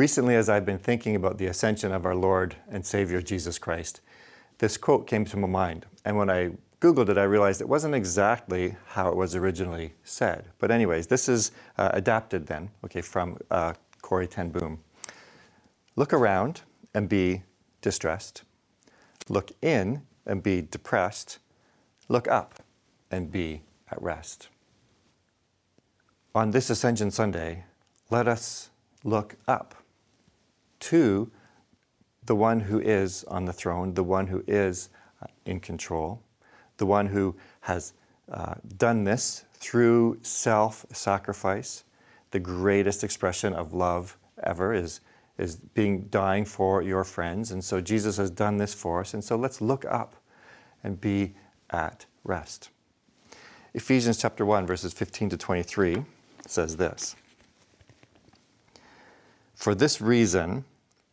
Recently, as I've been thinking about the ascension of our Lord and Savior Jesus Christ, this quote came to my mind. And when I Googled it, I realized it wasn't exactly how it was originally said. But, anyways, this is uh, adapted then, okay, from uh, Corrie Ten Boom. Look around and be distressed. Look in and be depressed. Look up and be at rest. On this Ascension Sunday, let us look up to the one who is on the throne, the one who is uh, in control, the one who has uh, done this through self sacrifice. The greatest expression of love ever is, is being dying for your friends. And so Jesus has done this for us. And so let's look up and be at rest. Ephesians chapter 1, verses 15 to 23 says this For this reason,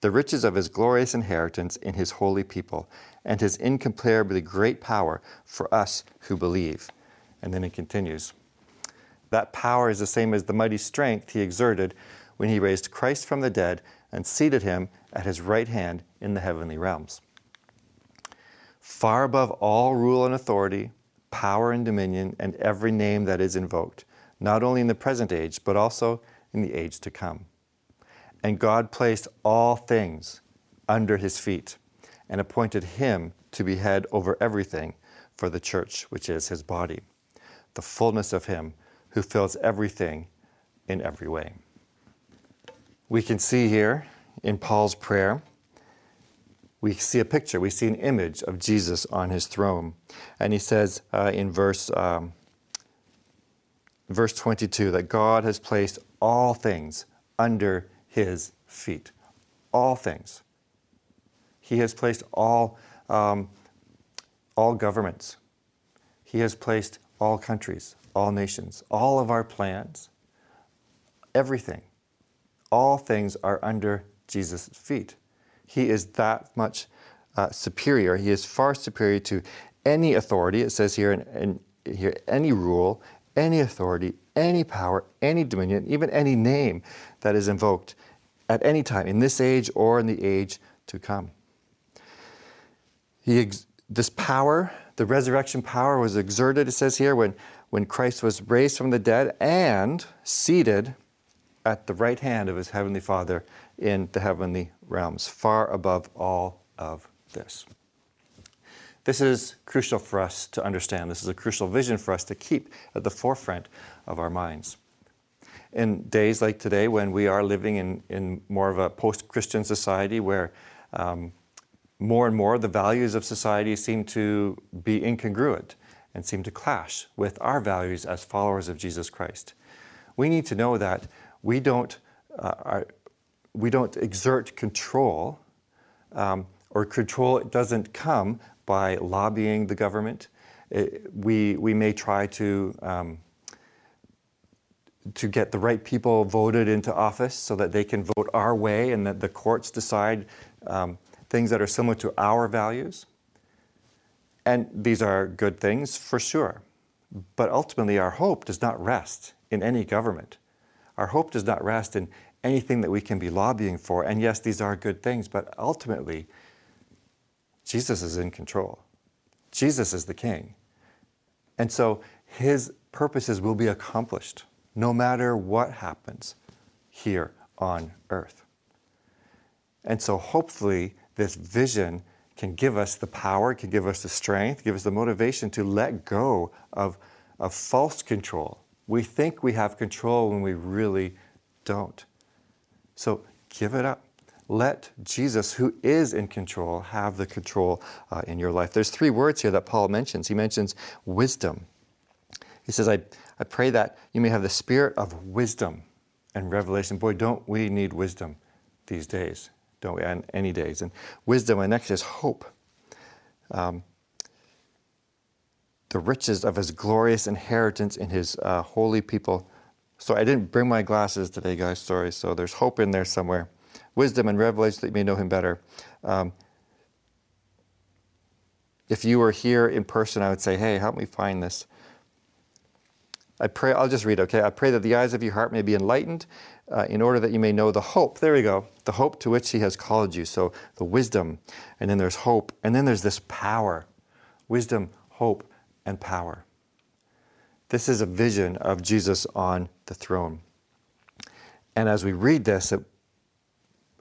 the riches of his glorious inheritance in his holy people and his incomparably great power for us who believe. And then it continues. That power is the same as the mighty strength he exerted when he raised Christ from the dead and seated him at his right hand in the heavenly realms. Far above all rule and authority, power and dominion, and every name that is invoked, not only in the present age, but also in the age to come. And God placed all things under his feet and appointed him to be head over everything for the church, which is his body, the fullness of him who fills everything in every way. We can see here in Paul's prayer, we see a picture, we see an image of Jesus on his throne. And he says uh, in verse, um, verse 22 that God has placed all things under his feet. All things. He has placed all, um, all governments. He has placed all countries, all nations, all of our plans, everything. All things are under Jesus' feet. He is that much uh, superior. He is far superior to any authority. It says here, in, in, here, any rule, any authority, any power, any dominion, even any name that is invoked at any time in this age or in the age to come. He ex- this power, the resurrection power, was exerted, it says here, when, when Christ was raised from the dead and seated at the right hand of his heavenly Father in the heavenly realms, far above all of this. This is crucial for us to understand. This is a crucial vision for us to keep at the forefront of our minds. In days like today, when we are living in, in more of a post Christian society where um, more and more the values of society seem to be incongruent and seem to clash with our values as followers of Jesus Christ. We need to know that we don't, uh, are, we don't exert control, um, or control doesn't come by lobbying the government. It, we, we may try to, um, to get the right people voted into office so that they can vote our way and that the courts decide um, things that are similar to our values. And these are good things for sure. But ultimately, our hope does not rest in any government. Our hope does not rest in anything that we can be lobbying for. And yes, these are good things, but ultimately, Jesus is in control. Jesus is the king. And so his purposes will be accomplished no matter what happens here on earth. And so hopefully, this vision can give us the power, can give us the strength, give us the motivation to let go of, of false control. We think we have control when we really don't. So give it up. Let Jesus, who is in control, have the control uh, in your life. There's three words here that Paul mentions. He mentions wisdom. He says, I, I pray that you may have the spirit of wisdom and revelation. Boy, don't we need wisdom these days don't we? And any days. And wisdom, and next is hope. Um, the riches of his glorious inheritance in his uh, holy people. So I didn't bring my glasses today, guys. Sorry. So there's hope in there somewhere. Wisdom and revelation that you may know him better. Um, if you were here in person, I would say, hey, help me find this. I pray, I'll just read, okay? I pray that the eyes of your heart may be enlightened uh, in order that you may know the hope. There we go. The hope to which he has called you. So the wisdom, and then there's hope, and then there's this power. Wisdom, hope, and power. This is a vision of Jesus on the throne. And as we read this, it,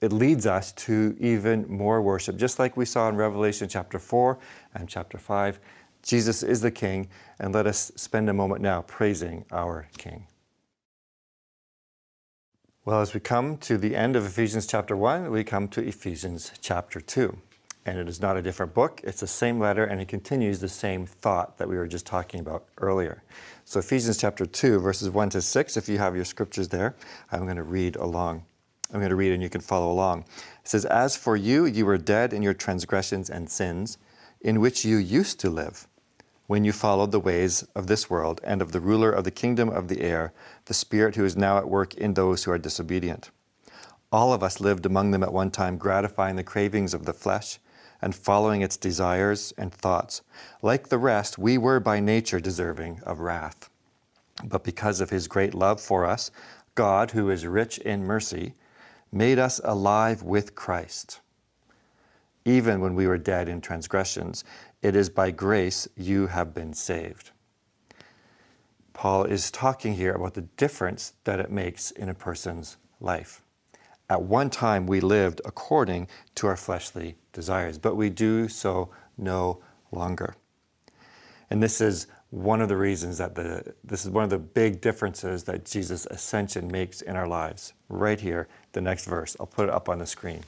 it leads us to even more worship. Just like we saw in Revelation chapter 4 and chapter 5, Jesus is the King, and let us spend a moment now praising our King. Well, as we come to the end of Ephesians chapter 1, we come to Ephesians chapter 2. And it is not a different book, it's the same letter, and it continues the same thought that we were just talking about earlier. So, Ephesians chapter 2, verses 1 to 6, if you have your scriptures there, I'm going to read along. I'm going to read and you can follow along. It says, As for you, you were dead in your transgressions and sins, in which you used to live when you followed the ways of this world and of the ruler of the kingdom of the air, the Spirit who is now at work in those who are disobedient. All of us lived among them at one time, gratifying the cravings of the flesh and following its desires and thoughts. Like the rest, we were by nature deserving of wrath. But because of his great love for us, God, who is rich in mercy, made us alive with Christ. Even when we were dead in transgressions, it is by grace you have been saved. Paul is talking here about the difference that it makes in a person's life. At one time, we lived according to our fleshly desires, but we do so no longer. And this is one of the reasons that the this is one of the big differences that Jesus' ascension makes in our lives. Right here, the next verse. I'll put it up on the screen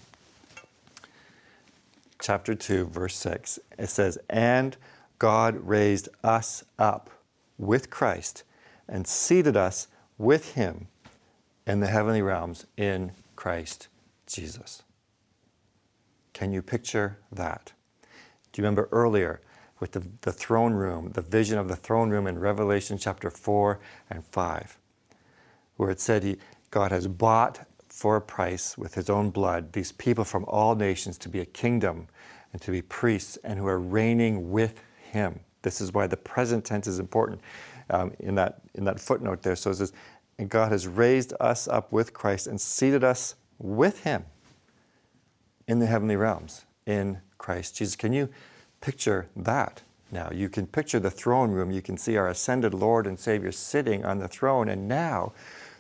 chapter 2, verse 6. It says, And God raised us up with Christ and seated us with him in the heavenly realms in Christ Jesus. Can you picture that? Do you remember earlier with the, the throne room, the vision of the throne room in Revelation chapter 4 and 5, where it said he, God has bought for a price with his own blood these people from all nations to be a kingdom and to be priests and who are reigning with him. This is why the present tense is important um, in, that, in that footnote there. So it says, and God has raised us up with Christ and seated us with him in the heavenly realms in Christ Jesus. Can you picture that now? You can picture the throne room. You can see our ascended Lord and Savior sitting on the throne. And now,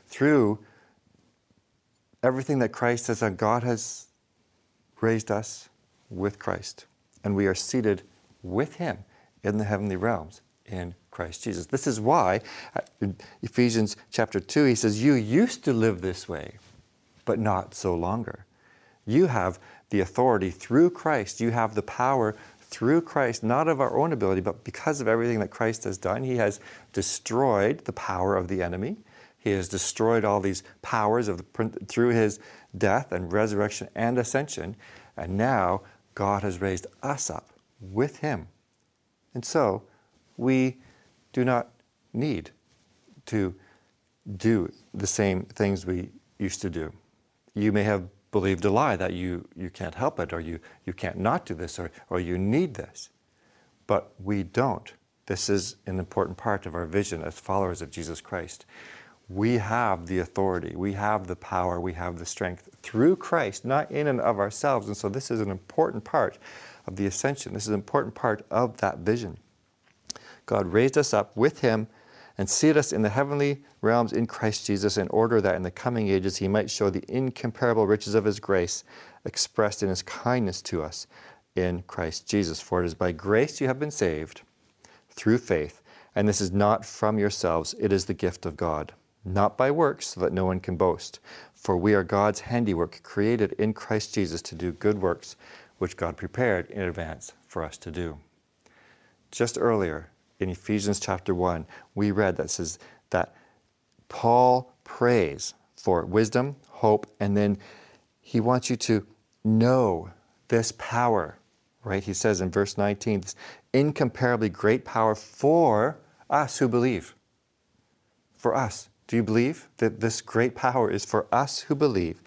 through everything that Christ has done, God has raised us with Christ, and we are seated with Him in the heavenly realms in Christ Jesus. This is why Ephesians chapter 2, he says, You used to live this way, but not so longer. You have the authority through Christ, you have the power through Christ, not of our own ability, but because of everything that Christ has done. He has destroyed the power of the enemy. He has destroyed all these powers of the, through his death and resurrection and ascension. And now God has raised us up with him. And so we do not need to do the same things we used to do. You may have believed a lie that you, you can't help it or you, you can't not do this or, or you need this. But we don't. This is an important part of our vision as followers of Jesus Christ we have the authority, we have the power, we have the strength through Christ, not in and of ourselves. And so this is an important part of the ascension. This is an important part of that vision. God raised us up with Him and seated us in the heavenly realms in Christ Jesus in order that in the coming ages He might show the incomparable riches of His grace expressed in His kindness to us in Christ Jesus. For it is by grace you have been saved through faith, and this is not from yourselves, it is the gift of God not by works, so that no one can boast. For we are God's handiwork, created in Christ Jesus to do good works, which God prepared in advance for us to do. Just earlier in Ephesians chapter 1, we read that says that Paul prays for wisdom, hope, and then he wants you to know this power right? He says in verse 19, this incomparably great power for us who believe. For us. Do you believe that this great power is for us who believe?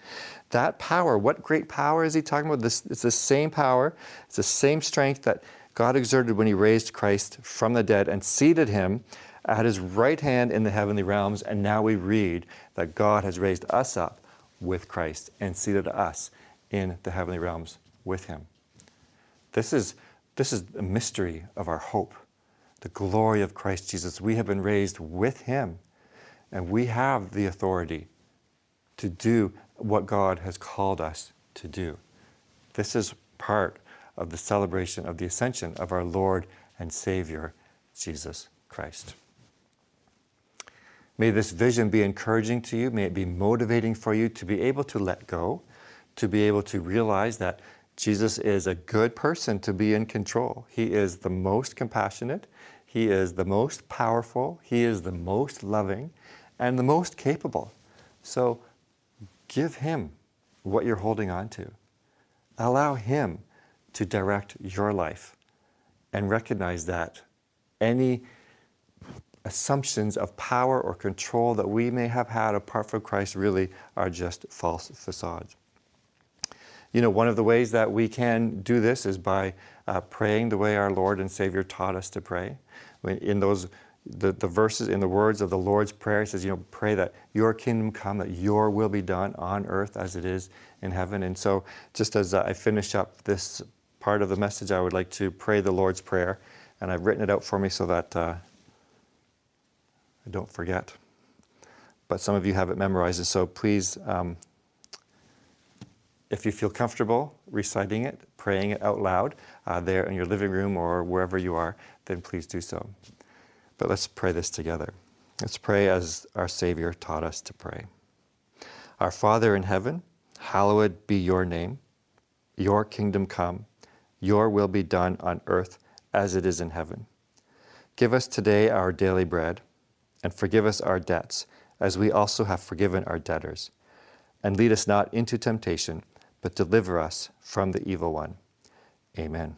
That power, what great power is he talking about? This, it's the same power, it's the same strength that God exerted when he raised Christ from the dead and seated him at his right hand in the heavenly realms. And now we read that God has raised us up with Christ and seated us in the heavenly realms with him. This is, this is a mystery of our hope, the glory of Christ Jesus. We have been raised with him, and we have the authority to do what God has called us to do. This is part of the celebration of the ascension of our Lord and Savior, Jesus Christ. May this vision be encouraging to you. May it be motivating for you to be able to let go, to be able to realize that Jesus is a good person to be in control. He is the most compassionate, He is the most powerful, He is the most loving, and the most capable. So give Him what you're holding on to. Allow Him to direct your life and recognize that any assumptions of power or control that we may have had apart from Christ really are just false facades. You know, one of the ways that we can do this is by uh, praying the way our Lord and Savior taught us to pray. In those, the, the verses, in the words of the Lord's Prayer, says, you know, pray that your kingdom come, that your will be done on earth as it is in heaven. And so, just as I finish up this part of the message, I would like to pray the Lord's Prayer. And I've written it out for me so that uh, I don't forget. But some of you have it memorized, And so please um, if you feel comfortable reciting it, praying it out loud uh, there in your living room or wherever you are, then please do so. But let's pray this together. Let's pray as our Savior taught us to pray. Our Father in heaven, hallowed be your name. Your kingdom come. Your will be done on earth as it is in heaven. Give us today our daily bread, and forgive us our debts, as we also have forgiven our debtors. And lead us not into temptation but deliver us from the evil one. Amen.